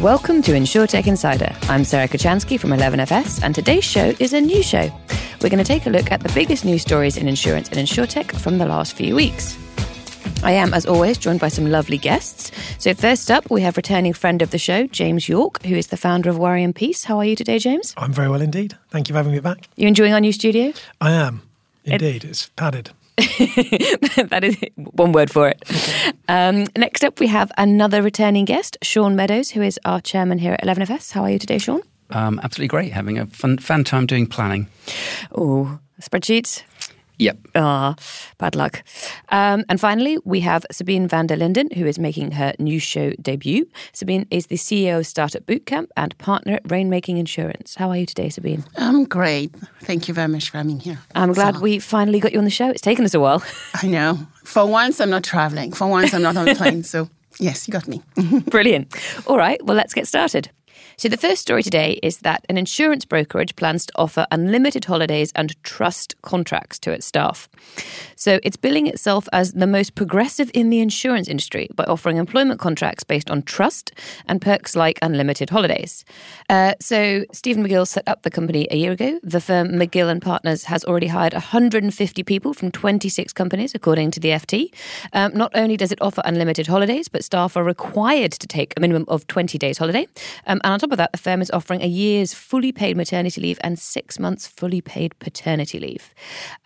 Welcome to InsurTech Insider. I'm Sarah Kocianski from 11FS, and today's show is a new show. We're going to take a look at the biggest news stories in insurance and insurtech from the last few weeks. I am, as always, joined by some lovely guests. So, first up, we have returning friend of the show, James York, who is the founder of Worry and Peace. How are you today, James? I'm very well indeed. Thank you for having me back. You enjoying our new studio? I am, indeed. It- it's padded. that is one word for it. Um, next up, we have another returning guest, Shaun Meadows, who is our chairman here at 11FS. How are you today, Shaun? Um, absolutely great. Having a fun, fun time doing planning. Oh, spreadsheets. Yep. Ah, bad luck. Um, and finally, we have Sabine Vanderlinden, who is making her new show debut. Sabine is the CEO of Startupbootcamp and partner at Rainmaking Insurance. How are you today, Sabine? I'm great. Thank you very much for having me here. I'm glad So, we finally got you on the show. It's taken us a while. I know. For once, I'm not traveling. For once, I'm not on a plane. So, yes, you got me. Brilliant. All right, well, let's get started. So, the first story today is that an insurance brokerage plans to offer unlimited holidays and trust contracts to its staff. So, it's billing itself as the most progressive in the insurance industry by offering employment contracts based on trust and perks like unlimited holidays. Uh, so, Stephen McGill set up the company a year ago. The firm McGill and Partners has already hired 150 people from 26 companies, according to the FT. Um, not only does it offer unlimited holidays, but staff are required to take a minimum of 20 days holiday. Um, and on top of that, the firm is offering a year's fully paid maternity leave and six months fully paid paternity leave.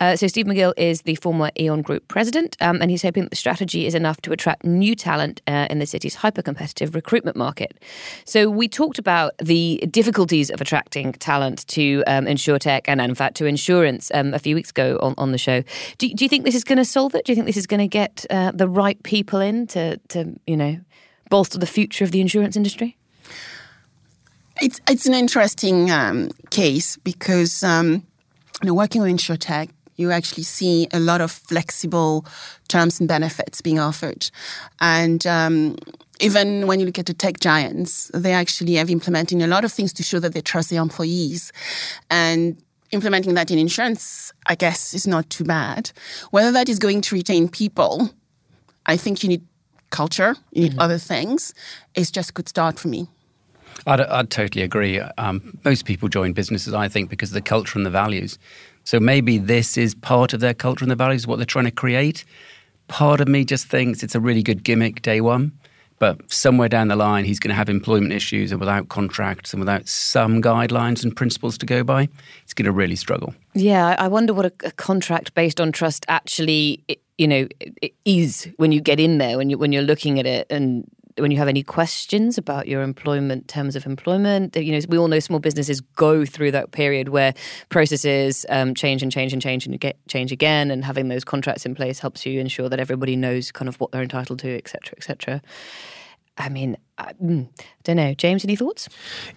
Uh, so Steve McGill is the former Aon Group president, um, and he's hoping that the strategy is enough to attract new talent uh, in the city's hyper-competitive recruitment market. So we talked about the difficulties of attracting talent to um, InsurTech and, in fact, to insurance um, a few weeks ago on, on the show. Do, do you think this is going to solve it? Do you think this is going to get uh, the right people in to, to, you know, bolster the future of the insurance industry? It's, it's an interesting um, case because um, you know, working with InsurTech, you actually see a lot of flexible terms and benefits being offered. And um, even when you look at the tech giants, they actually have implementing a lot of things to show that they trust their employees. And implementing that in insurance, I guess, is not too bad. Whether that is going to retain people, I think you need culture, you need other things. It's just a good start for me. I'd, I'd totally agree. Um, most people join businesses, I think, because of the culture and the values. So maybe this is part of their culture and the values, what they're trying to create. Part of me just thinks it's a really good gimmick day one, but somewhere down the line, he's going to have employment issues, and without contracts and without some guidelines and principles to go by, he's going to really struggle. Yeah, I wonder what a, a contract based on trust actually, you know, is when you get in there, when you when you're looking at it, and when you have any questions about your employment terms of employment. You know, we all know small businesses go through that period where processes um, change and change and change and get change again, and having those contracts in place helps you ensure that everybody knows kind of what they're entitled to, et cetera, et cetera. I mean, I mm, don't know, James. Any thoughts?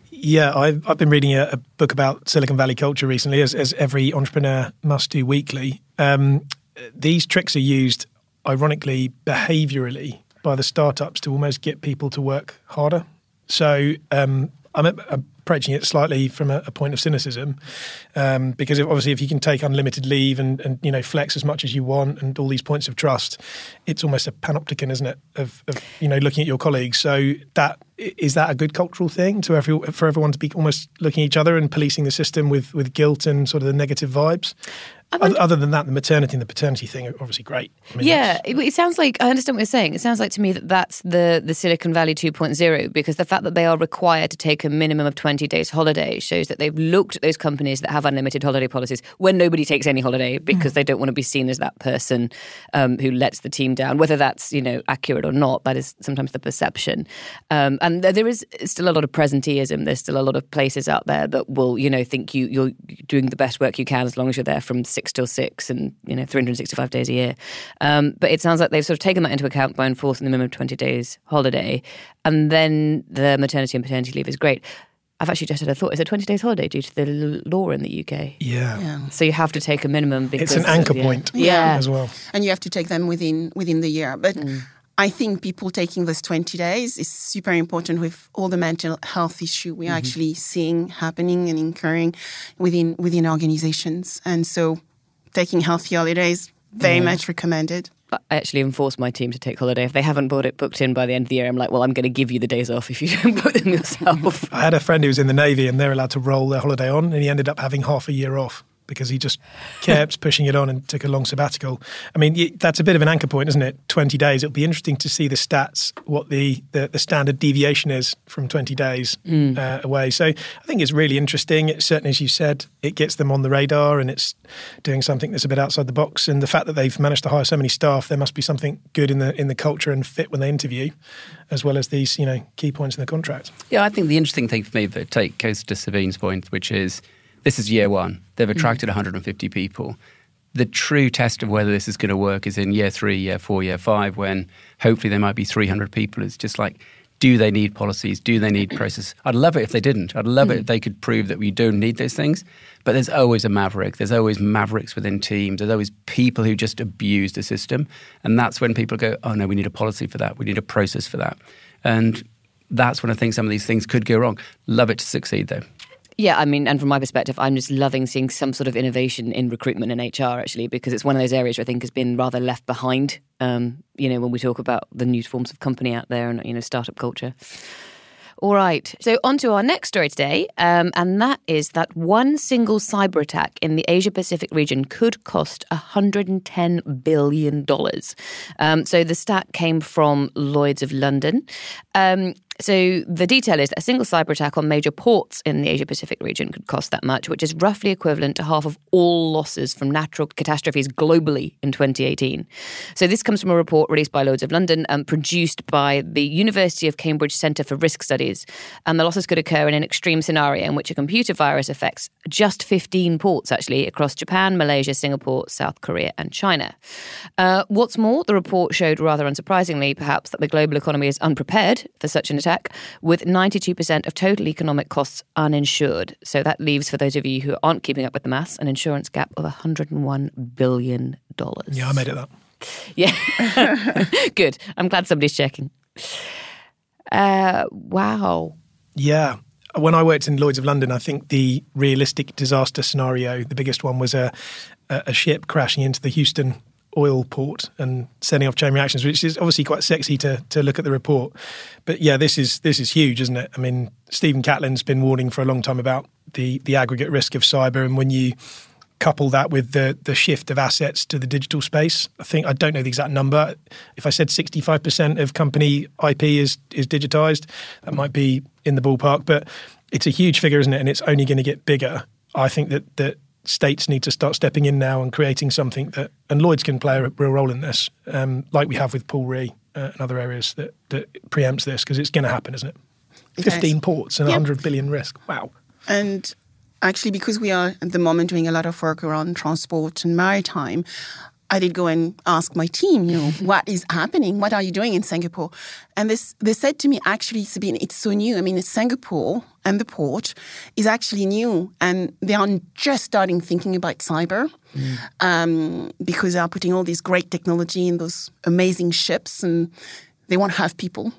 Yeah, I've, I've been reading a, a book about Silicon Valley culture recently, as, as every entrepreneur must do weekly. Um, these tricks are used, ironically, behaviorally by the startups to almost get people to work harder. So um, I'm approaching it slightly from a, a point of cynicism, um, because if, obviously, if you can take unlimited leave and, and you know flex as much as you want and all these points of trust, it's almost a panopticon, isn't it? Of, of you know looking at your colleagues. So that is that a good cultural thing to every, for everyone to be almost looking at each other and policing the system with with guilt and sort of the negative vibes. Other, other than that, the maternity and the paternity thing are obviously great. I mean, Yeah, it, it sounds like I understand what you're saying. It sounds like to me that that's the the Silicon Valley 2.0 because the fact that they are required to take a minimum of 20 days holiday shows that they've looked at those companies that have unlimited holiday policies when nobody takes any holiday because they don't want to be seen as that person um, who lets the team down. Whether that's you know accurate or not, that is sometimes the perception. Um, and there- there is still a lot of presenteeism. There's still a lot of places out there that will you know think you you're doing the best work you can as long as you're there from six till six and you know 365 days a year. Um, but it sounds like they've sort of taken that into account by enforcing the minimum 20 days holiday, and then the maternity and paternity leave is great. I've actually just had a thought. Is it 20 days holiday due to the l- law in the UK? Yeah. Yeah. So you have to take a minimum because It's an anchor yeah. point Yeah. as well. and you have to take them within within the year. But I think people taking those 20 days is super important with all the mental health issue we're actually seeing happening and incurring within within organizations. And so taking healthy holidays very much recommended. I actually enforce my team to take holiday. If they haven't bought it booked in by the end of the year, I'm like, well, I'm going to give you the days off if you don't book them yourself. I had a friend who was in the Navy and they're allowed to roll their holiday on, and he ended up having half a year off because he just kept pushing it on and took a long sabbatical. I mean, that's a bit of an anchor point, isn't it? 20 days. It'll be interesting to see the stats, what the, the, the standard deviation is from 20 days uh, away. So I think it's really interesting. It, certainly, as you said, it gets them on the radar and it's doing something that's a bit outside the box. And the fact that they've managed to hire so many staff, there must be something good in the in the culture and fit when they interview, as well as these you know key points in the contract. Yeah, I think the interesting thing for me that take goes to Sabine's point, which is this is year one. They've mm. attracted 150 people. The true test of whether this is going to work is in year three, year four, year five, when hopefully there might be 300 people. It's just like, do they need policies? Do they need process? I'd love it if they didn't. I'd love it if mm. they could prove that we don't need those things. But there's always a maverick. There's always mavericks within teams. There's always people who just abuse the system. And that's when people go, oh no, we need a policy for that. We need a process for that. And that's when I think some of these things could go wrong. Love it to succeed though. Yeah, I mean, and from my perspective, I'm just loving seeing some sort of innovation in recruitment and HR actually, because it's one of those areas I think has been rather left behind. Um, you know, when we talk about the new forms of company out there and you know startup culture. All right, so on to our next story today, um, and that is that one single cyber attack in the Asia Pacific region could cost $110 billion. Um, so the stat came from Lloyd's of London. Um, so the detail is that a single cyber attack on major ports in the Asia Pacific region could cost that much, which is roughly equivalent to half of all losses from natural catastrophes globally in 2018. So this comes from a report released by Lloyd's of London and produced by the University of Cambridge Centre for Risk Studies. And the losses could occur in an extreme scenario in which a computer virus affects just 15 ports actually across Japan, Malaysia, Singapore, South Korea, and China. Uh, what's more, the report showed rather unsurprisingly, perhaps, that the global economy is unprepared for such an attack, with 92% of total economic costs uninsured. So that leaves, for those of you who aren't keeping up with the maths, an insurance gap of $101 billion. Yeah, I made it up. Yeah. Good. I'm glad somebody's checking. Uh, wow. Yeah. When I worked in Lloyd's of London, I think the realistic disaster scenario, the biggest one was a a ship crashing into the Houston oil port and setting off chain reactions, which is obviously quite sexy to to look at the report. But yeah, this is this is huge, isn't it? I mean, Stephen Catlin's been warning for a long time about the the aggregate risk of cyber, and when you couple that with the the shift of assets to the digital space. I think I don't know the exact number. If I said 65% of company IP is is digitized, that might be in the ballpark, but it's a huge figure, isn't it? And it's only going to get bigger. I think that that states need to start stepping in now and creating something that and Lloyd's can play a real role in this, um, like we have with Pool Re uh, and other areas that that preempts this because it's going to happen, isn't it? It has. 15 ports and Yep. 100 billion risk. Wow. And actually, because we are at the moment doing a lot of work around transport and maritime, I did go and ask my team, you know, what is happening? What are you doing in Singapore? And this, they said to me, actually, Sabine, it's so new. I mean, Singapore and the port is actually new, and they are just starting thinking about cyber um, because they are putting all this great technology in those amazing ships, and they won't have people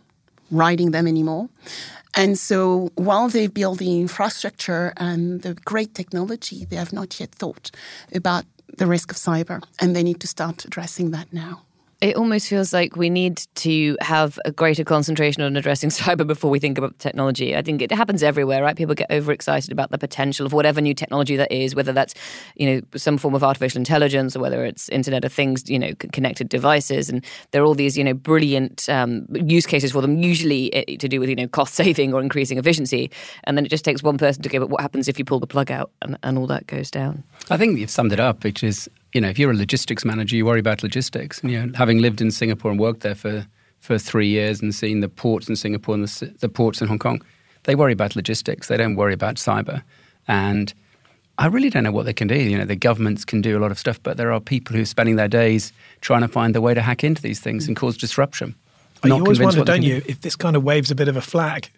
riding them anymore. And so while they build the infrastructure and the great technology, they have not yet thought about the risk of cyber, and they need to start addressing that now. It almost feels like we need to have a greater concentration on addressing cyber before we think about technology. I think it happens everywhere, right? People get overexcited about the potential of whatever new technology that is, whether that's you know some form of artificial intelligence or whether it's Internet of Things, you know, connected devices, and there are all these you know brilliant um, use cases for them, usually eh, to do with you know cost saving or increasing efficiency, and then it just takes one person to go. But what happens if you pull the plug out and, and all that goes down? I think you've summed it up, which is, you know, if you're a logistics manager, you worry about logistics. And, you know, having lived in Singapore and worked there for, for three years and seen the ports in Singapore and the, the ports in Hong Kong, they worry about logistics. They don't worry about cyber. And I really don't know what they can do. You know, the governments can do a lot of stuff, but there are people who are spending their days trying to find the way to hack into these things and cause disruption. you always wonder, don't can you, do. if this kind of waves a bit of a flag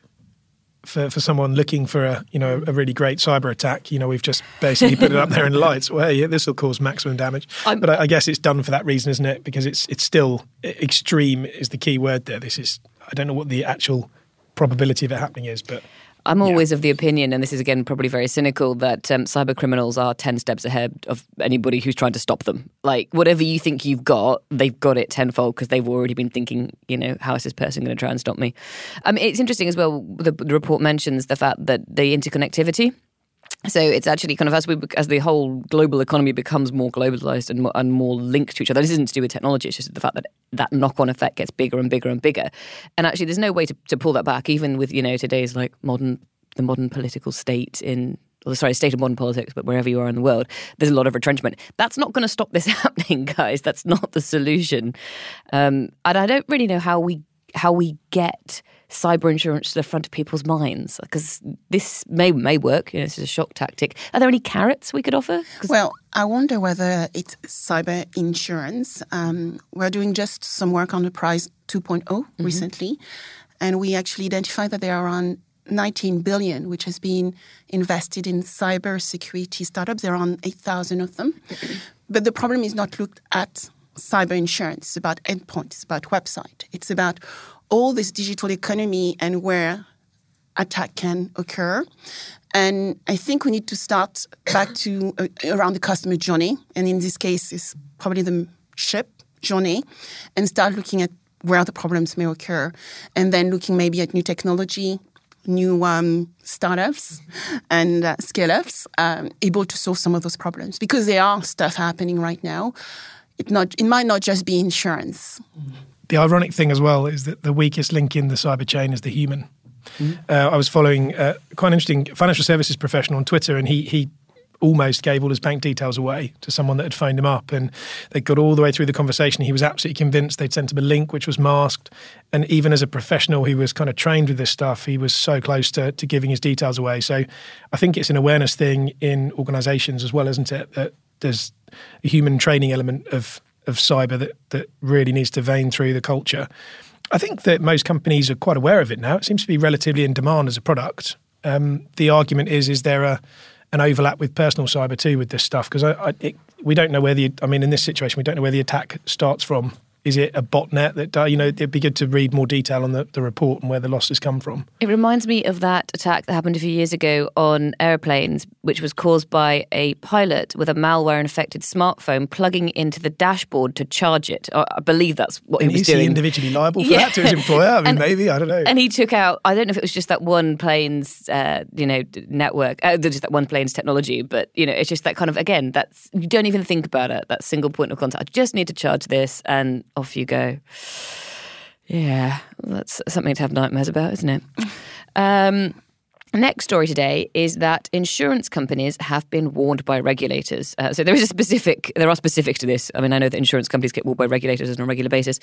for, for someone looking for a you know a really great cyber attack. You know, we've just basically put it up there in lights. Well, yeah, this will cause maximum damage. I'm, but I, I, guess it's done for that reason, isn't it? Because it's it's still extreme is the key word there. This is I don't know what the actual probability of it happening is, but I'm always yeah. of the opinion, and this is again probably very cynical, that um, cyber criminals are 10 steps ahead of anybody who's trying to stop them. Like, whatever you think you've got, they've got it tenfold because they've already been thinking, you know, how is this person going to try and stop me? Um, it's interesting as well, the, the report mentions the fact that the interconnectivity so it's actually kind of as we as the whole global economy becomes more globalized and more, and more linked to each other. This isn't to do with technology; it's just the fact that that knock-on effect gets bigger and bigger and bigger. And actually, there's no way to, to pull that back, even with you know today's like modern the modern political state in or sorry, state of modern politics, but wherever you are in the world, there's a lot of retrenchment. That's not going to stop this happening, guys. That's not the solution. Um, and I don't really know how we how we get cyber insurance to the front of people's minds because this may may work. You know, this is a shock tactic. Are there any carrots we could offer? Well, I wonder whether it's cyber insurance. Um, we're doing just some work on the price 2.0 mm-hmm. recently, and we actually identified that there are around 19 billion, which has been invested in cyber security startups. There are around 8,000 of them. but the problem is not looked at cyber insurance. It's about endpoints, It's about website. It's about all this digital economy and where attack can occur. And I think we need to start back to uh, around the customer journey, and in this case, it's probably the ship journey, and start looking at where the problems may occur, and then looking maybe at new technology, new um, startups and uh, scale ups um, able to solve some of those problems because there are stuff happening right now. It, not, it might not just be insurance. The ironic thing as well is that the weakest link in the cyber chain is the human. Mm-hmm. Uh, I was following uh, quite an interesting financial services professional on Twitter, and he he almost gave all his bank details away to someone that had phoned him up. And they got all the way through the conversation. He was absolutely convinced they'd sent him a link which was masked. And even as a professional he was kind of trained with this stuff, he was so close to, to giving his details away. So I think it's an awareness thing in organizations as well, isn't it? That there's a human training element of, of cyber that, that really needs to vein through the culture. I think that most companies are quite aware of it now. It seems to be relatively in demand as a product. Um, the argument is: is there a an overlap with personal cyber too with this stuff because we don't know where the I mean in this situation we don't know where the attack starts from is it a botnet that you know it'd be good to read more detail on the, the report and where the losses come from. It reminds me of that attack that happened a few years ago on airplanes which was caused by a pilot with a malware infected smartphone plugging into the dashboard to charge it. I believe that's what and he was is doing. he individually liable for yeah. that to his employer? I mean and, maybe i don't know. and he took out i don't know if it was just that one plane's uh, you know network uh, just that one plane's technology but you know it's just that kind of again that's you don't even think about it that single point of contact. I just need to charge this and off you go. Yeah, that's something to have nightmares about, isn't it? Um, Next story today is that insurance companies have been warned by regulators. Uh, so there is a specific, there are specifics to this. I mean, I know that insurance companies get warned by regulators on a regular basis.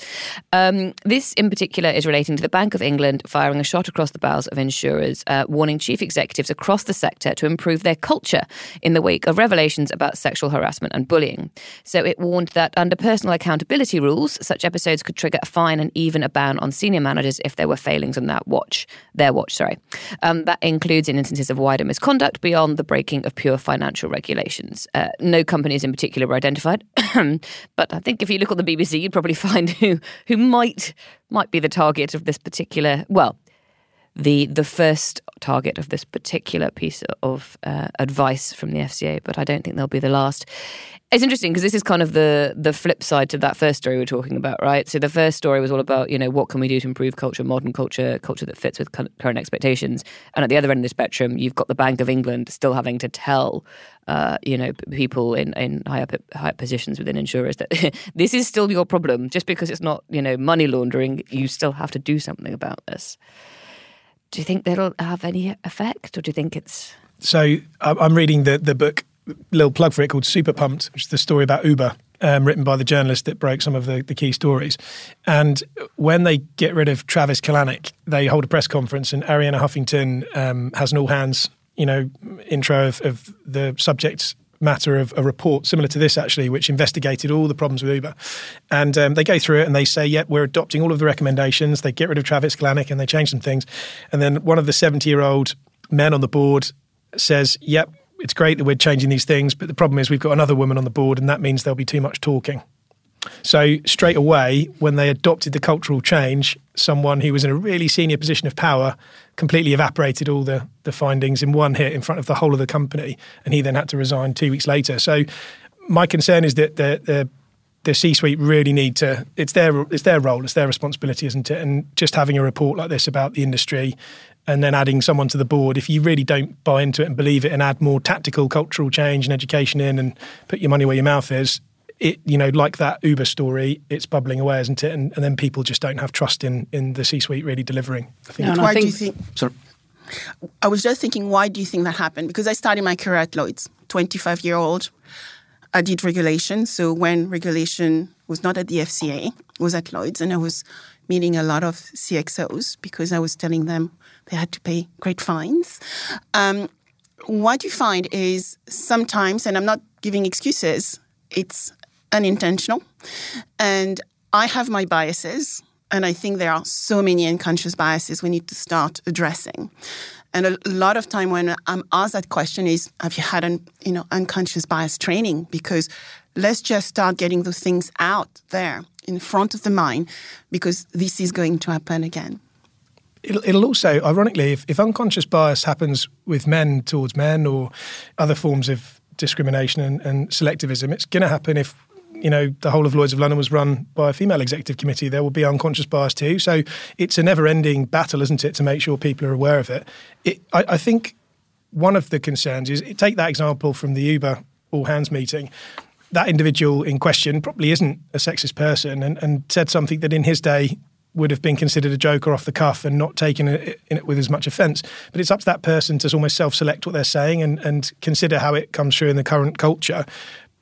Um, this, in particular, is relating to the Bank of England firing a shot across the bows of insurers, uh, warning chief executives across the sector to improve their culture in the wake of revelations about sexual harassment and bullying. So it warned that under personal accountability rules, such episodes could trigger a fine and even a ban on senior managers if there were failings on that watch, their watch. Sorry, um, that includes in instances of wider misconduct beyond the breaking of pure financial regulations. Uh, no companies in particular were identified, but I think if you look on the BBC, you'd probably find who who might might be the target of this particular. Well, the the first target of this particular piece of uh, advice from the FCA, but I don't think they'll be the last. It's interesting because this is kind of the the flip side to that first story we are talking about, right? So the first story was all about you know what can we do to improve culture, modern culture, culture that fits with current expectations, and at the other end of the spectrum, you've got the Bank of England still having to tell. Uh, you know, people in, in high up high positions within insurers that this is still your problem. Just because it's not, you know, money laundering, you still have to do something about this. Do you think that'll have any effect, or do you think it's? So I'm reading the the book, little plug for it called Super Pumped, which is the story about Uber, um, written by the journalist that broke some of the, the key stories. And when they get rid of Travis Kalanick, they hold a press conference, and Arianna Huffington um, has an all hands, you know, intro of, of the subjects matter of a report similar to this, actually, which investigated all the problems with Uber. And um, they go through it and they say, yep, we're adopting all of the recommendations. They get rid of Travis Kalanick and they change some things. And then one of the 70 year old men on the board says, yep, it's great that we're changing these things, but the problem is we've got another woman on the board and that means there'll be too much talking. So straight away, when they adopted the cultural change, someone who was in a really senior position of power completely evaporated all the, the findings in one hit in front of the whole of the company, and he then had to resign two weeks later. So my concern is that the, the the C-suite really need to. It's their it's their role, it's their responsibility, isn't it? And just having a report like this about the industry, and then adding someone to the board, if you really don't buy into it and believe it, and add more tactical cultural change and education in, and put your money where your mouth is, it you know like that Uber story, it's bubbling away, isn't it? And, and then people just don't have trust in in the C-suite really delivering. I think. No, why I think, do you think? Sorry. I was just thinking, why do you think that happened? Because I started my career at Lloyd's, 25 year old. I did regulation. So when regulation was not at the FCA, was at Lloyd's, and I was meeting a lot of CXOs because I was telling them they had to pay great fines. Um, what you find is sometimes, and I'm not giving excuses, it's unintentional. And I have my biases, and I think there are so many unconscious biases we need to start addressing. And a lot of time when I'm asked that question is, have you had an you know unconscious bias training? Because let's just start getting those things out there in front of the mind, because this is going to happen again. It'll, also, ironically, if, if unconscious bias happens with men towards men or other forms of discrimination and, and selectivism. It's going to happen if you know the whole of Lloyd's of London was run by a female executive committee. There will be unconscious bias too. So it's a never-ending battle, isn't it, to make sure people are aware of it. it I, I think one of the concerns is take that example from the Uber all hands meeting that individual in question probably isn't a sexist person and, and said something that in his day would have been considered a joke or off the cuff and not taken it, it with as much offence. But it's up to that person to almost self select what they're saying and, and consider how it comes through in the current culture.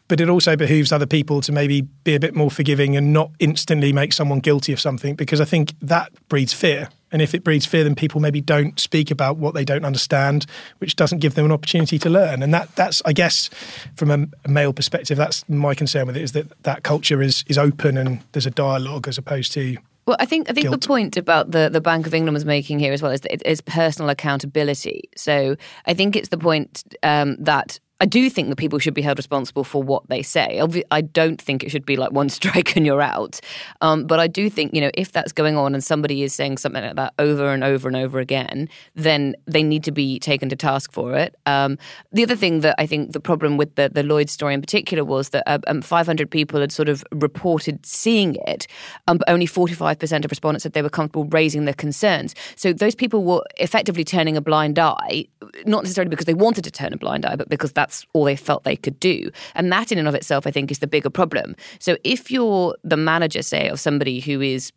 But it also behooves other people to maybe be a bit more forgiving and not instantly make someone guilty of something because I think that breeds fear. And if it breeds fear, then people maybe don't speak about what they don't understand, which doesn't give them an opportunity to learn. And that that's, I guess, from a, a male perspective, that's my concern with it is that that culture is is open and there's a dialogue as opposed to well, I think I think guilt. the point about the, the Bank of England was making here as well is that it is personal accountability. So I think it's the point um, that I do think that people should be held responsible for what they say. I don't think it should be like one strike and you're out. Um, but I do think, you know, if that's going on and somebody is saying something like that over and over and over again, then they need to be taken to task for it. Um, the other thing that I think the problem with the, the Lloyd story in particular was that uh, um, 500 people had sort of reported seeing it, um, but only 45% of respondents said they were comfortable raising their concerns. So those people were effectively turning a blind eye, not necessarily because they wanted to turn a blind eye, but because that that's all they felt they could do. And that in and of itself, I think, is the bigger problem. So if you're the manager, say, of somebody who is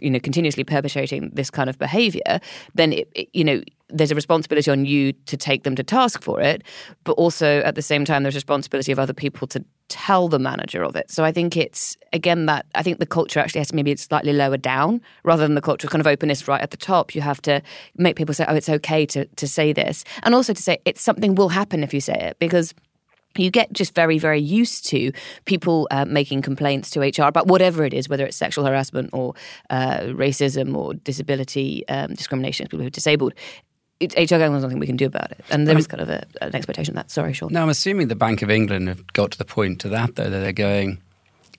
you know continuously perpetrating this kind of behavior then it, it, you know there's a responsibility on you to take them to task for it but also at the same time there's responsibility of other people to tell the manager of it. So i think it's again that i think the culture actually has to maybe it's slightly lower down rather than the culture of kind of openness right at the top. You have to make people say oh it's okay to to say this. And also to say it's something will happen if you say it because you get just very, very used to people uh, making complaints to HR about whatever it is, whether it's sexual harassment or uh, racism or disability um, discrimination, people who are disabled. It's HR going, there's nothing we can do about it. And there is kind of a, an expectation of that. Sorry, Shaun. Now, I'm assuming the Bank of England have got to the point to that, though, that they're going,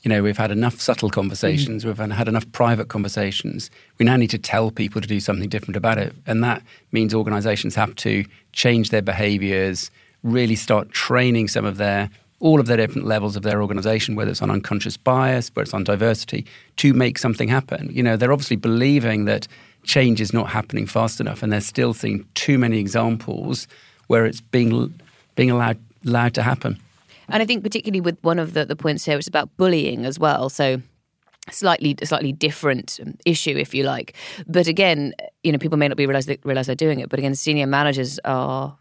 you know, we've had enough subtle conversations, mm. we've had enough private conversations. We now need to tell people to do something different about it. And that means organizations have to change their behaviors – really start training some of their all of their different levels of their organization, whether it's on unconscious bias, whether it's on diversity, to make something happen. You know, they're obviously believing that change is not happening fast enough, and they're still seeing too many examples where it's being being allowed allowed to happen. And I think particularly with one of the, the points here, it's about bullying as well. So slightly slightly different issue if you like but again you know people may not be realize realize they're doing it but again senior managers are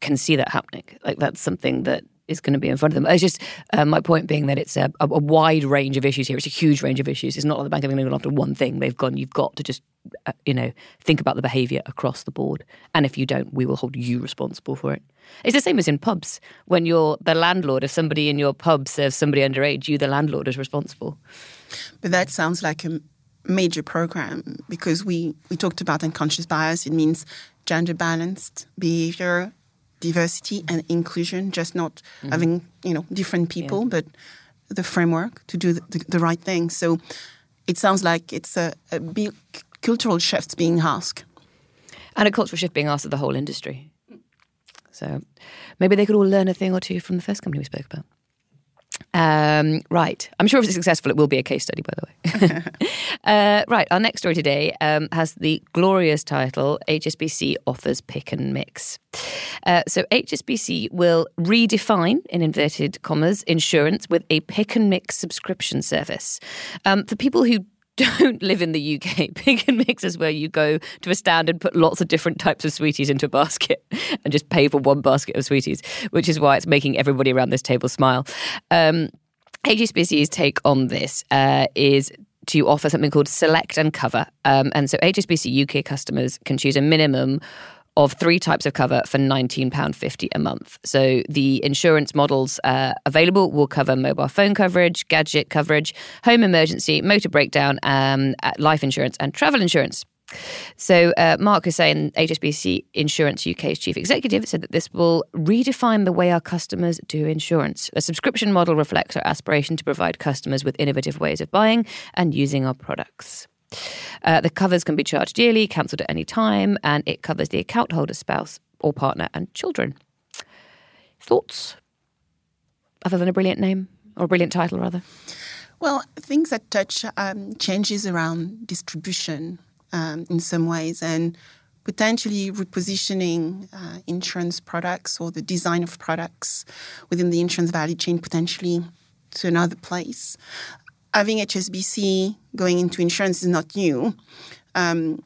can see that happening. Like that's something that is going to be in front of them. It's just uh, my point being that it's a, a, wide range of issues here. It's a huge range of issues. It's not like the Bank of England after one thing. They've gone. You've got to just uh, you know think about the behaviour across the board. And if you don't, we will hold you responsible for it. It's the same as in pubs. When you're the landlord, if somebody in your pub serves somebody underage, you, the landlord, is responsible. But that sounds like a major program because we, we talked about unconscious bias. It means gender balanced behavior, diversity and inclusion, just not mm-hmm. having you know different people, yeah. but the framework to do the, the, the, right thing. So it sounds like it's a, a big cultural shift being asked, and a cultural shift being asked of the whole industry. So maybe they could all learn a thing or two from the first company we spoke about. Um, right. I'm sure if it's successful, it will be a case study, by the way. uh, right. Our next story today um, has the glorious title HSBC offers pick and mix. Uh, so, HSBC will redefine, in inverted commas, insurance with a pick and mix subscription service. Um, for people who don't live in the UK, pick and mix is where you go to a stand and put lots of different types of sweeties into a basket and just pay for one basket of sweeties, which is why it's making everybody around this table smile. Um, HSBC's take on this uh, is to offer something called Select and Cover. Um, and so HSBC UK customers can choose a minimum of three types of cover for £19.50 a month. So the insurance models uh, available will cover mobile phone coverage, gadget coverage, home emergency, motor breakdown, um, uh, life insurance, and travel insurance. So, uh, Mark Hussain, HSBC Insurance UK's chief executive, said that this will redefine the way our customers do insurance. The subscription model reflects our aspiration to provide customers with innovative ways of buying and using our products. Uh, the covers can be charged yearly, cancelled at any time, and it covers the account holder, spouse, or partner and children. Thoughts? Other than a brilliant name, or a brilliant title, rather? Well, things that touch um, changes around distribution um, in some ways and potentially repositioning uh, insurance products or the design of products within the insurance value chain potentially to another place having HSBC going into insurance is not new. Um,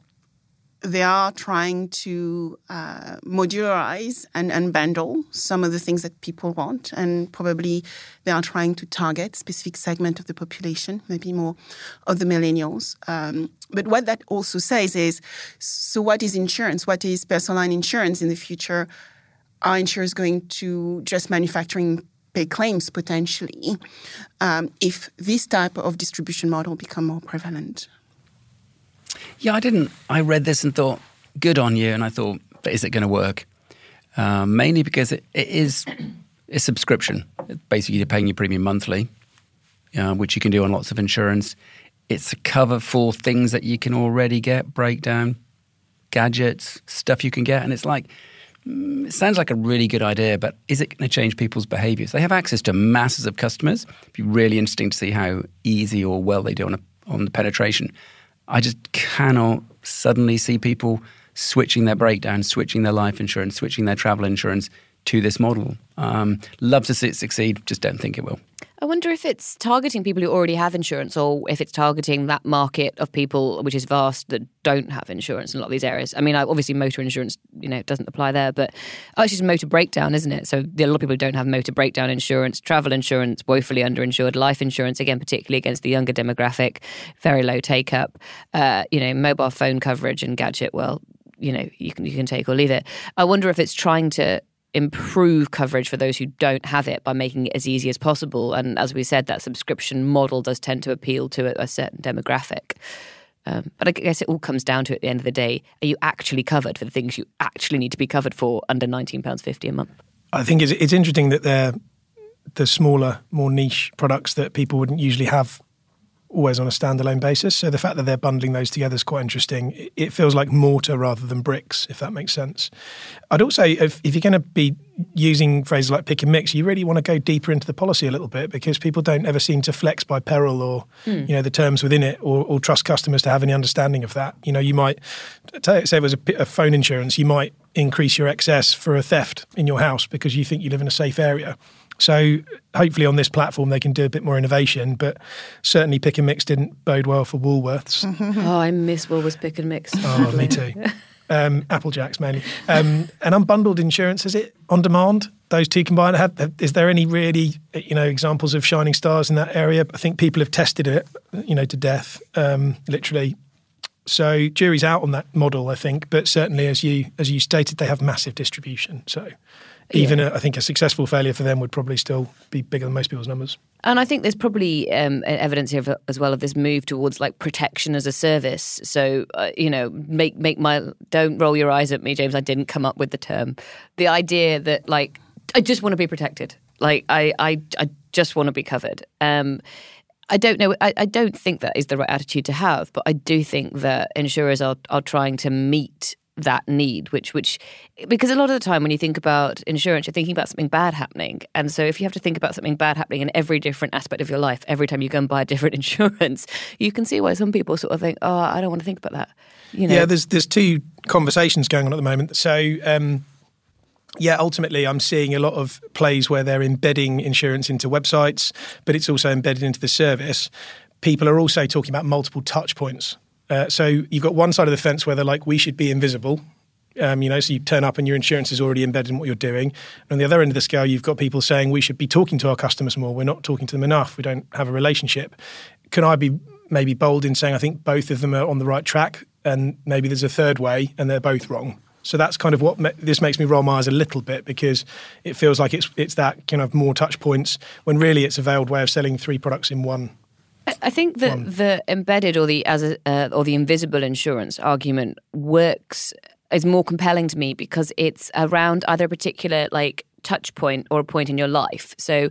they are trying to uh, modularize and unbundle some of the things that people want, and probably they are trying to target specific segment of the population, maybe more of the millennials. Um, but what that also says is, so what is insurance? What is personal line insurance in the future? Are insurers going to just manufacturing pay claims potentially um, if this type of distribution model become more prevalent. Yeah, I didn't. I read this and thought, good on you. And I thought, but is it going to work? Uh, mainly because it, it is a subscription. Basically, you're paying your premium monthly, uh, which you can do on lots of insurance. It's a cover for things that you can already get, breakdown, gadgets, stuff you can get. And it's like, it sounds like a really good idea, but is it going to change people's behaviors? They have access to masses of customers. It'd be really interesting to see how easy or well they do on, a, on the penetration. I just cannot suddenly see people switching their breakdown, switching their life insurance, switching their travel insurance to this model. Um, love to see it succeed, just don't think it will. I wonder if it's targeting people who already have insurance or if it's targeting that market of people, which is vast, that don't have insurance in a lot of these areas. I mean, obviously, motor insurance, you know, doesn't apply there, but oh, it's just motor breakdown, isn't it? So a lot of people who don't have motor breakdown insurance, travel insurance, woefully underinsured, life insurance, again, particularly against the younger demographic, very low take up, uh, you know, mobile phone coverage and gadget, well, you know, you can, you can take or leave it. I wonder if it's trying to improve coverage for those who don't have it by making it as easy as possible. And as we said, that subscription model does tend to appeal to a, certain demographic. Um, but I guess it all comes down to at the end of the day, are you actually covered for the things you actually need to be covered for under £19.50 a month? I think it's, it's interesting that they're the smaller, more niche products that people wouldn't usually have always on a standalone basis. So the fact that they're bundling those together is quite interesting. It feels like mortar rather than bricks, if that makes sense. I'd also, if, if you're going to be using phrases like pick and mix, you really want to go deeper into the policy a little bit because people don't ever seem to flex by peril or mm. you know the terms within it or, or, trust customers to have any understanding of that. You know, you might say it was a, a phone insurance, you might increase your excess for a theft in your house because you think you live in a safe area. So hopefully on this platform they can do a bit more innovation, but certainly pick and mix didn't bode well for Woolworths. oh, I miss Woolworths pick and mix. Oh, me too. um, Apple Jacks mainly, um, and unbundled insurance. Is it on demand? Those two combined. Have, have, is there any really you know examples of shining stars in that area? I think people have tested it, you know, to death, um, literally. So jury's out on that model, I think. But certainly, as you as you stated, they have massive distribution. So even Yeah. a, I think a successful failure for them would probably still be bigger than most people's numbers. And I think there's probably um, evidence here as well of this move towards like protection as a service. So uh, you know, make make my don't roll your eyes at me, James. I didn't come up with the term. The idea that like I just want to be protected. Like I I, I just want to be covered. Um, I don't know. I, I don't think that is the right attitude to have, but I do think that insurers are are trying to meet that need, which which because a lot of the time when you think about insurance, you're thinking about something bad happening, and so if you have to think about something bad happening in every different aspect of your life, every time you go and buy a different insurance, you can see why some people sort of think, "Oh, I don't want to think about that." You know, Yeah, there's there's two conversations going on at the moment. So um, yeah, ultimately, I'm seeing a lot of plays where they're embedding insurance into websites, but it's also embedded into the service. People are also talking about multiple touch points. Uh, so you've got one side of the fence where they're like, we should be invisible. Um, you know, so you turn up and your insurance is already embedded in what you're doing. And on the other end of the scale, you've got people saying we should be talking to our customers more. We're not talking to them enough. We don't have a relationship. Can I be maybe bold in saying I think both of them are on the right track, and maybe there's a third way, and they're both wrong. So that's kind of what ma- this makes me roll my eyes a little bit because it feels like it's it's that kind of more touch points when really it's a veiled way of selling three products in one. I- I think that the embedded or the as a, uh, or the invisible insurance argument works is more compelling to me because it's around either a particular like touch point or a point in your life. So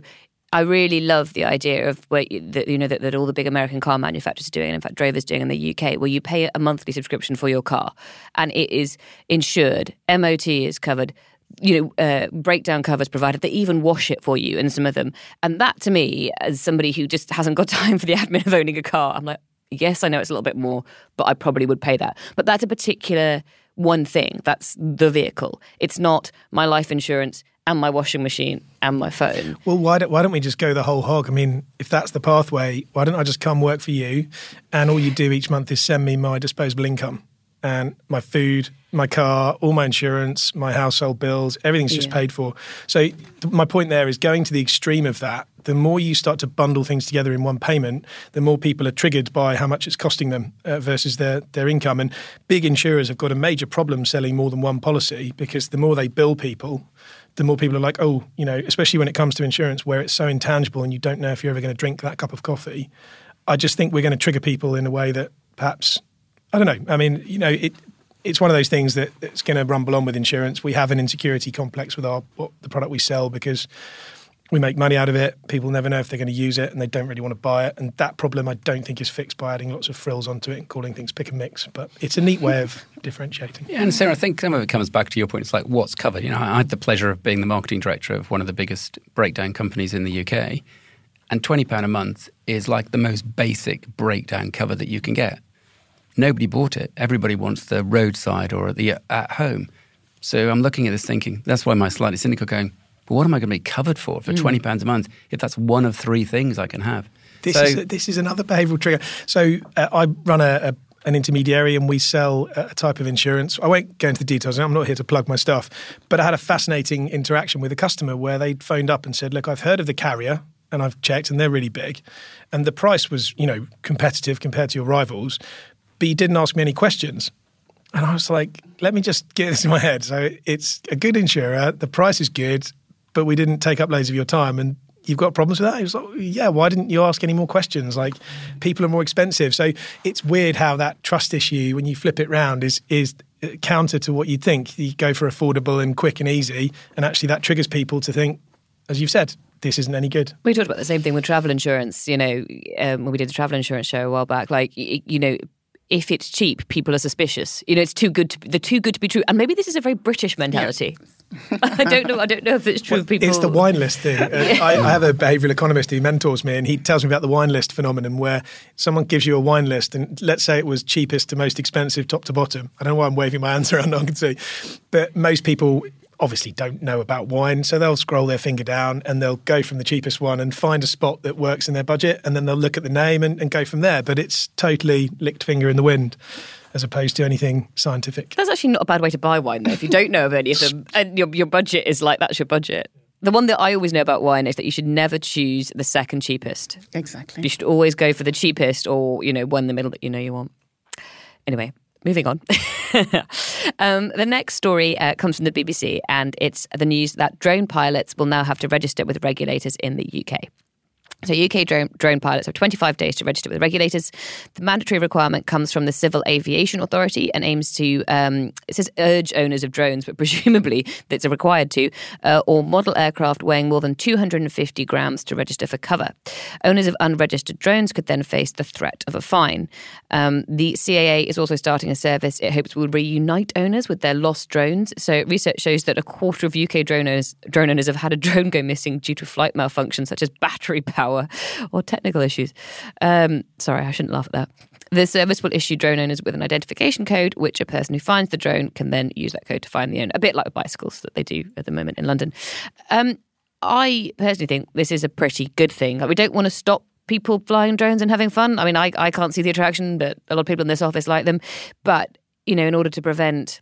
I really love the idea of where you, that you know that, that all the big American car manufacturers are doing, and in fact, Drover's doing in the UK, where you pay a monthly subscription for your car, and it is insured, MOT is covered, you know, uh, breakdown covers provided. They even wash it for you in some of them. And that to me, as somebody who just hasn't got time for the admin of owning a car, I'm like, yes, I know it's a little bit more, but I probably would pay that. But that's a particular one thing. That's the vehicle. It's not my life insurance and my washing machine and my phone. Well, why don't, why don't we just go the whole hog? I mean, if that's the pathway, why don't I just come work for you and all you do each month is send me my disposable income and my food, my car, all my insurance, my household bills, everything's just Yeah. paid for. So th- my point there is going to the extreme of that, the more you start to bundle things together in one payment, the more people are triggered by how much it's costing them uh, versus their, their income. And big insurers have got a major problem selling more than one policy because the more they bill people, the more people are like, oh, you know, especially when it comes to insurance where it's so intangible and you don't know if you're ever going to drink that cup of coffee. I just think we're going to trigger people in a way that perhaps, I don't know. I mean, you know, it, it's one of those things that it's going to rumble on with insurance. We have an insecurity complex with our what, the product we sell because we make money out of it. People never know if they're going to use it and they don't really want to buy it. And that problem I don't think is fixed by adding lots of frills onto it and calling things pick and mix. But it's a neat way of differentiating. Yeah, and Sarah, I think some of it comes back to your point. It's like what's covered. You know, I had the pleasure of being the marketing director of one of the biggest breakdown companies in the UK, and twenty pound a month is like the most basic breakdown cover that you can get. Nobody bought it. Everybody wants the roadside or the at home. So I'm looking at this thinking that's why my slightly cynical going. But what am I going to be covered for for twenty pounds a month if that's one of three things I can have? This So- is this is another behavioural trigger. So uh, I run a, a an intermediary and we sell a type of insurance. I won't go into the details. I'm not here to plug my stuff, but I had a fascinating interaction with a customer where they phoned up and said, "Look, I've heard of the carrier and I've checked, and they're really big, and the price was you know competitive compared to your rivals, but you didn't ask me any questions." And I was like, let me just get this in my head. So it's a good insurer, the price is good, but we didn't take up loads of your time. And you've got problems with that? He was like, yeah, why didn't you ask any more questions? Like, people are more expensive. So it's weird how that trust issue, when you flip it round, is, is counter to what you'd think. You go for affordable and quick and easy. And actually, that triggers people to think, as you've said, this isn't any good. We talked about the same thing with travel insurance. You know, um, when we did the travel insurance show a while back, like you know, if it's cheap, people are suspicious. You know, it's too good. To, they're too good to be true. And maybe this is a very British mentality. I don't know. I don't know if it's true. people. It's the wine list thing. Uh, I, I have a behavioural economist who mentors me, and he tells me about the wine list phenomenon, where someone gives you a wine list, and let's say it was cheapest to most expensive, top to bottom. I don't know why I'm waving my hands around. No one can see, but most people obviously don't know about wine, so they'll scroll their finger down and they'll go from the cheapest one and find a spot that works in their budget, and then they'll look at the name and, and go from there. But it's totally licked finger in the wind. as opposed to anything scientific. That's actually not a bad way to buy wine, though. If you don't know of any of them, and your, your budget is like that's your budget. The one that I always know about wine is that you should never choose the second cheapest. Exactly. You should always go for the cheapest or, you know, one in the middle that you know you want. Anyway, moving on. um, the next story uh, comes from the BBC, and it's the news that drone pilots will now have to register with regulators in the UK. So, UK drone, drone pilots have 25 days to register with regulators. The mandatory requirement comes from the Civil Aviation Authority and aims to, um, it says urge owners of drones, but presumably that's required to, uh, or model aircraft weighing more than 250 grams to register for cover. Owners of unregistered drones could then face the threat of a fine. Um, the CAA is also starting a service it hopes will reunite owners with their lost drones. So, research shows that a quarter of UK drone owners, drone owners have had a drone go missing due to flight malfunction, such as battery power or technical issues. Um, sorry, I shouldn't laugh at that. The service will issue drone owners with an identification code, which a person who finds the drone can then use that code to find the owner, a bit like bicycles that they do at the moment in London. Um, I personally think this is a pretty good thing. Like, we don't want to stop people flying drones and having fun. I mean, I, I can't see the attraction, but a lot of people in this office like them. But, you know, in order to prevent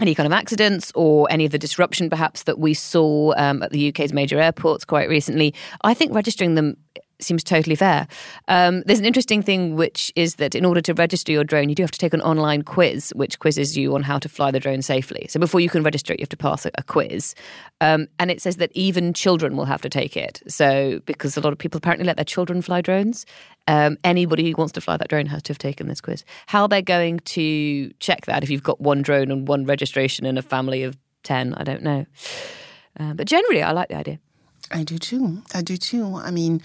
any kind of accidents or any of the disruption perhaps that we saw um, at the UK's major airports quite recently, I think registering them seems totally fair. Um, there's an interesting thing, which is that in order to register your drone, you do have to take an online quiz, which quizzes you on how to fly the drone safely. So before you can register it, you have to pass a, a quiz. Um, and it says that even children will have to take it. So because a lot of people apparently let their children fly drones, um, anybody who wants to fly that drone has to have taken this quiz. How they're going to check that if you've got one drone and one registration in a family of 10, I don't know. Uh, but generally, I like the idea. I do too. I do too. I mean,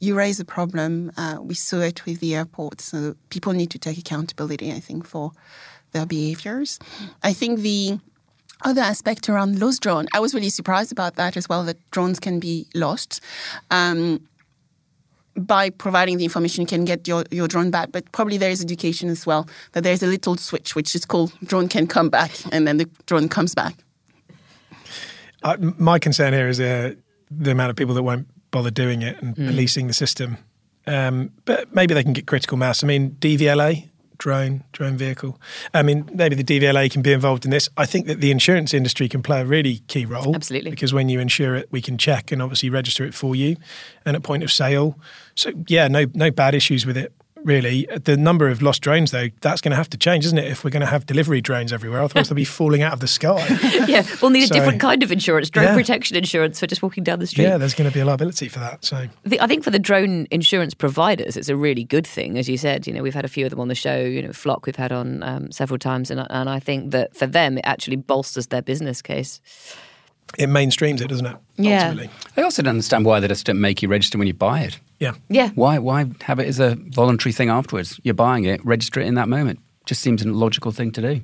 you raise a problem. Uh, we saw it with the airport. So people need to take accountability, I think, for their behaviors. I think the other aspect around lost drone, I was really surprised about that as well, that drones can be lost. Um, by providing the information, you can get your, your drone back. But probably there is education as well, that there's a little switch, which is called drone can come back, and then the drone comes back. Uh, my concern here is uh, the amount of people that won't bother doing it and Mm. policing the system. Um, but maybe they can get critical mass. I mean, DVLA, drone, drone vehicle. I mean, maybe the DVLA can be involved in this. I think that the insurance industry can play a really key role. Absolutely. Because when you insure it, we can check and obviously register it for you and at point of sale. So, yeah, no, no bad issues with it. Really, the number of lost drones, though, that's going to have to change, isn't it? If we're going to have delivery drones everywhere, otherwise they'll be falling out of the sky. yeah, we'll need a different kind of insurance, drone Yeah. protection insurance for just walking down the street. yeah, there's going to be a liability for that. So, The, I think for the drone insurance providers, it's a really good thing. As you said, you know, we've had a few of them on the show. You know, Flock we've had on um, several times, and and I think that for them, it actually bolsters their business case. it mainstreams it, doesn't it? Yeah. Ultimately. I also don't understand why they just don't make you register when you buy it. Yeah. Yeah, Why why have it as a voluntary thing afterwards? You're buying it, register it in that moment. Just seems a logical thing to do.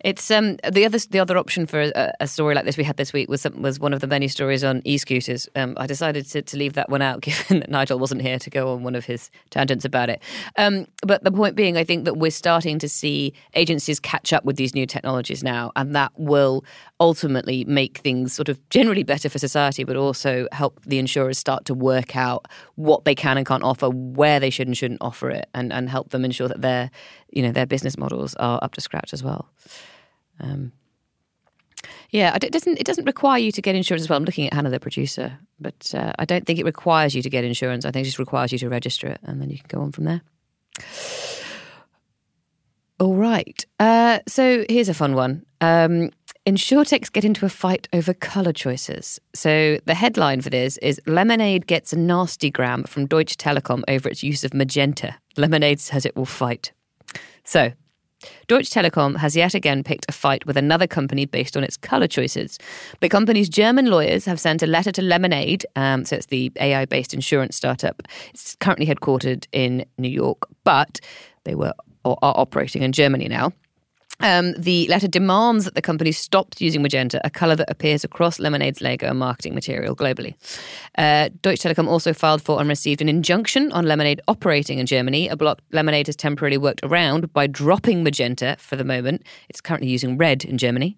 It's um the other the other option for a, a story like this we had this week was was one of the many stories on e-scooters. Um, I decided to, to leave that one out given that Nigel wasn't here to go on one of his tangents about it. Um, but the point being, I think that we're starting to see agencies catch up with these new technologies now, and that will ultimately make things sort of generally better for society, but also help the insurers start to work out what they can and can't offer, where they should and shouldn't offer it, and and help them ensure that their you know their business models are up to scratch as well. Um, yeah, it doesn't. It doesn't require you to get insurance as well. I'm looking at Hannah, the producer, but uh, I don't think it requires you to get insurance. I think it just requires you to register it, and then you can go on from there. All right. Uh, so here's a fun one. Um, Insurtechs get into a fight over colour choices. So the headline for this is Lemonade gets a nasty gram from Deutsche Telekom over its use of magenta. Lemonade says it will fight. So Deutsche Telekom has yet again picked a fight with another company based on its colour choices. The company's German lawyers have sent a letter to Lemonade, um, so it's the AI based insurance startup. It's currently headquartered in New York, but they were or are operating in Germany now. Um, the letter demands that the company stops using magenta, a colour that appears across Lemonade's logo and marketing material globally. Uh, Deutsche Telekom also filed for and received an injunction on Lemonade operating in Germany, a block Lemonade has temporarily worked around by dropping magenta for the moment. It's currently using red in Germany.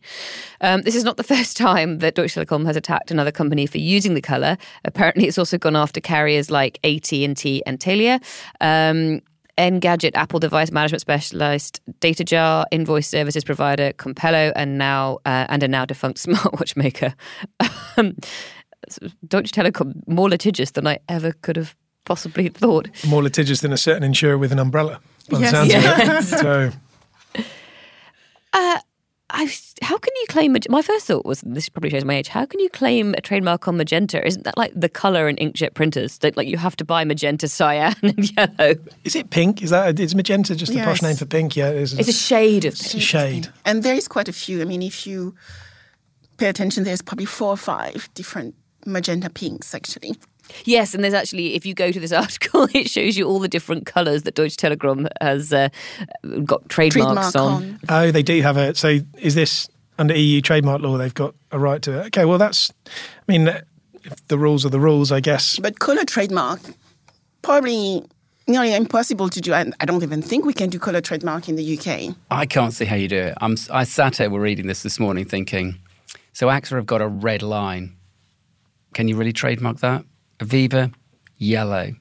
Um, this is not the first time that Deutsche Telekom has attacked another company for using the colour. Apparently, it's also gone after carriers like AT&T and Telia. Um, Engadget, Apple device management specialist, DataJar, invoice services provider, Compello, and now uh, and a now defunct smartwatch maker. Um, Deutsche Telekom more litigious than I ever could have possibly thought. More litigious than a certain insurer with an umbrella. By the sounds Yes. of it. So I, how can you claim? My first thought was this probably shows my age. How can you claim a trademark on magenta? Isn't that like the color in inkjet printers? That like you have to buy magenta, cyan, and yellow. is it pink? Is that is magenta just a posh name for pink? Yeah, it is. It's a shade of. It's a shade. And there is quite a few. I mean, if you pay attention, there's probably four or five different magenta pinks actually. Yes, and there's actually, if you go to this article, it shows you all the different colours that Deutsche Telekom has uh, got trademarks Trademark on. on. Oh, they do have a. So is this under EU trademark law? They've got a right to it. Okay, well that's. I mean, if the rules are the rules, I guess. But color trademark, probably nearly impossible to do. And I don't even think we can do color trademark in the UK. I can't see how you do it. I'm, I sat here, we're reading this this morning thinking, so AXA have got a red line. Can you really trademark that? Aviva, yellow.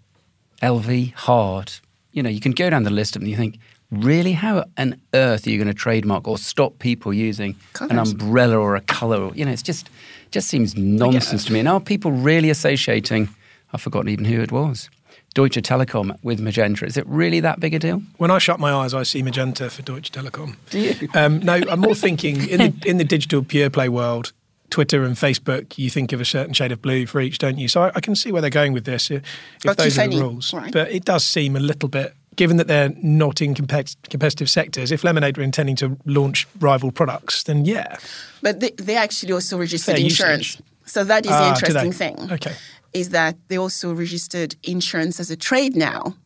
LV, hard. You know, you can go down the list of them and you think, really? How on earth are you going to trademark or stop people using an umbrella or a colour? You know, it's just just seems nonsense to me. And are people really associating, I've forgotten even who it was, Deutsche Telekom with Magenta? Is it really that big a deal? When I shut my eyes, I see magenta for Deutsche Telekom. Do you? Um, no, I'm more thinking in the in the digital pure play world. Twitter and Facebook, you think of a certain shade of blue for each, don't you? So I, I can see where they're going with this if Or those are the rules. right. But it does seem a little bit, given that they're not in compet- competitive sectors. If Lemonade were intending to launch rival products, then yeah, But they, they actually also registered insurance. So that is Ah, the interesting thing. Okay. Is that they also registered insurance as a trade now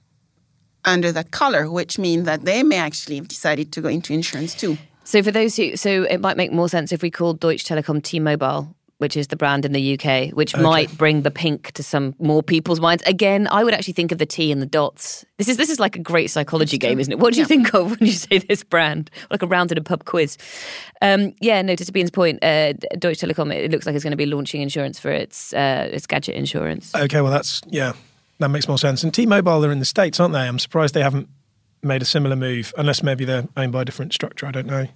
under that color, which means that they may actually have decided to go into insurance too. So for those who, so it might make more sense if we called Deutsche Telekom T-Mobile, which is the brand in the UK, which might bring the pink to some more people's minds. Again, I would actually think of the T and the dots. This is this is like a great psychology game, isn't it? What do you Yeah. think of when you say this brand? Like a round in a pub quiz. Um, yeah, no. To Sabine's point, uh, Deutsche Telekom. It looks like it's going to be launching insurance for its uh, its gadget insurance. Okay, well that's yeah, that makes more sense. And T-Mobile they're in the states, aren't they? I'm surprised they haven't made a similar move, unless maybe they're owned by a different structure. I don't know.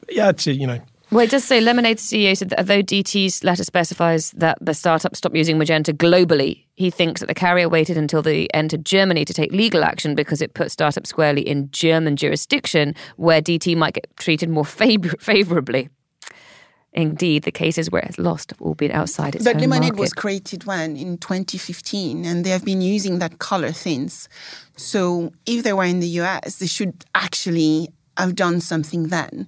But yeah, it's, you know, Well, it does say Lemonade's CEO said that although DT's letter specifies that the startup stopped using Magenta globally, he thinks that the carrier waited until they entered Germany to take legal action because it put startup squarely in German jurisdiction where DT might get treated more favor- favorably. Indeed, the cases where it's lost have all been outside its But Lemonade market. was created when? In 2015, and they have been using that color since. So if they were in the US, they should actually have done something then,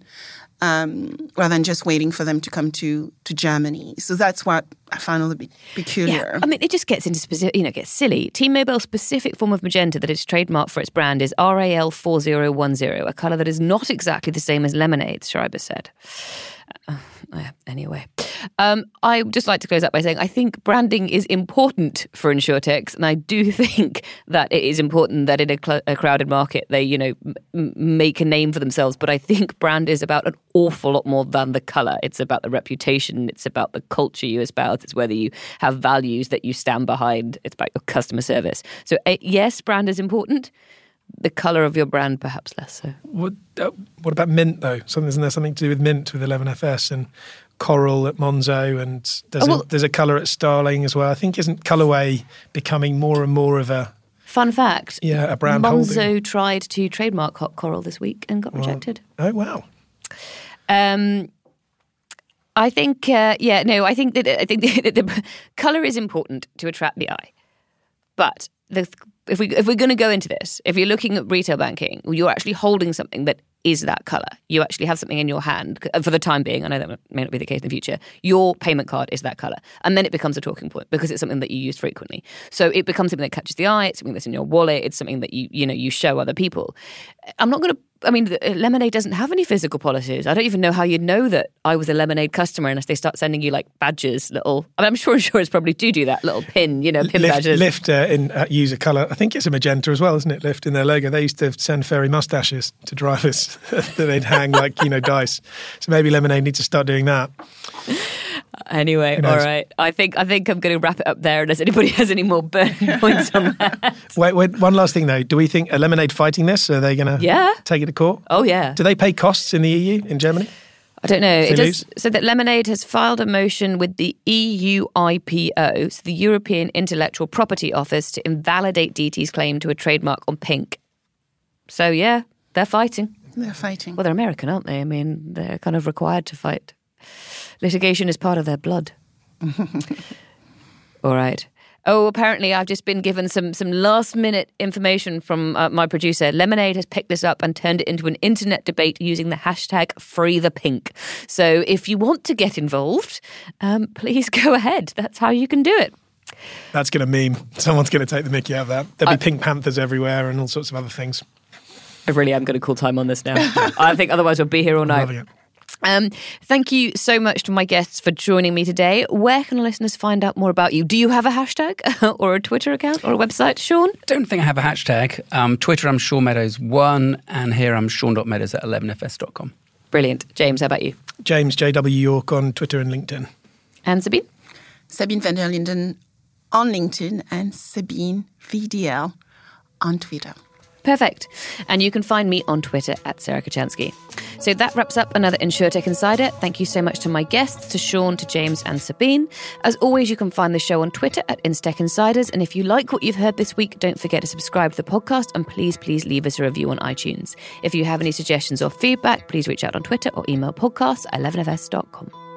um, rather than just waiting for them to come to, to Germany. So that's what I found a little bit peculiar. Yeah, I mean, it just gets into specific, you know, gets silly. T-Mobile's specific form of magenta that is trademarked for its brand is RAL4010, a colour that is not exactly the same as lemonade, Schreiber said. Anyway, um, I just like to close up by saying I think branding is important for insurtechs, and I do think that it is important that in a, cl- a crowded market they, you know, m- make a name for themselves. But I think brand is about an awful lot more than the color. It's about the reputation. It's about the culture you espouse. It's whether you have values that you stand behind. It's about your customer service. So uh, yes, brand is important. The color of your brand, perhaps less so. what uh, what about Mint though? Something isn't there something to do with Mint with 11FS and Coral at Monzo, and there's Oh, well- a, there's a colour at Starling as well. I think isn't colorway becoming more and more of a Fun fact: Yeah, a brand Monzo holding. tried to trademark hot coral this week and got rejected. oh wow. Um, I think, uh, yeah, no, I think that I think that the color is important to attract the eye, but the, if we if we're going to go into this, if you're looking at retail banking, you're actually holding something that is that color. You actually have something in your hand uh, for the time being. I know that may not be the case in the future. Your payment card is that color, and then it becomes a talking point because it's something that you use frequently. So it becomes something that catches the eye. It's something that's in your wallet. It's something that you you know you show other people. I'm not going to. I mean, Lemonade doesn't have any physical policies. I don't even know how you'd know that I was a Lemonade customer unless they start sending you like badges, little. I mean, I'm sure insurers probably do do that, little pin, you know, pin Lyft, badges. Lyft uh, in uh, use a colour. I think it's a magenta as well, isn't it? Lyft in their logo. They used to send fairy mustaches to drivers that they'd hang like you know dice. So maybe Lemonade needs to start doing that. Anyway, Who knows? all right. I think I think I'm going to wrap it up there unless anybody has any more burning points on that. Wait, wait, one last thing though. Do we think are Lemonade fighting this? Are they going to Yeah. take it to court? Oh yeah. Do they pay costs in the EU in Germany? I don't know. It does so that Lemonade has filed a motion with the E EU IPO, so the European Intellectual Property Office, to invalidate DT's claim to a trademark on pink. So yeah, they're fighting. They're fighting. Well, they're American, aren't they? I mean, they're kind of required to fight. Litigation is part of their blood. All right. Oh, apparently I've just been given some some last minute information from uh, my producer. Lemonade has picked this up and turned it into an internet debate using the hashtag Free the Pink. So if you want to get involved, um, please go ahead. That's how you can do it. That's going to meme. Someone's going to take the mickey out of that. There'll be pink panthers everywhere and all sorts of other things. I really am going to call time on this now. I think otherwise we'll be here all night. Loving it. Um, thank you so much to my guests for joining me today. Where can listeners find out more about you? Do you have a hashtag or a Twitter account or a website, Shaun? Don't think I have a hashtag. Um, Twitter, I'm Shaun Meadows one, and here I'm Shaun.meadows at 11fs.com. Brilliant. James, how about you? James J.W. York on Twitter and LinkedIn. And Sabine? Sabine Vanderlinden on LinkedIn and Sabine VDL on Twitter. Perfect. And you can find me on Twitter at Sarah Kocianski. So that wraps up another InsurTech Insider. Thank you so much to my guests, to Shaun, to James, and Sabine. As always, you can find the show on Twitter at Instech Insiders. And if you like what you've heard this week, don't forget to subscribe to the podcast and please, please leave us a review on iTunes. If you have any suggestions or feedback, please reach out on Twitter or email podcasts at 11fs.com.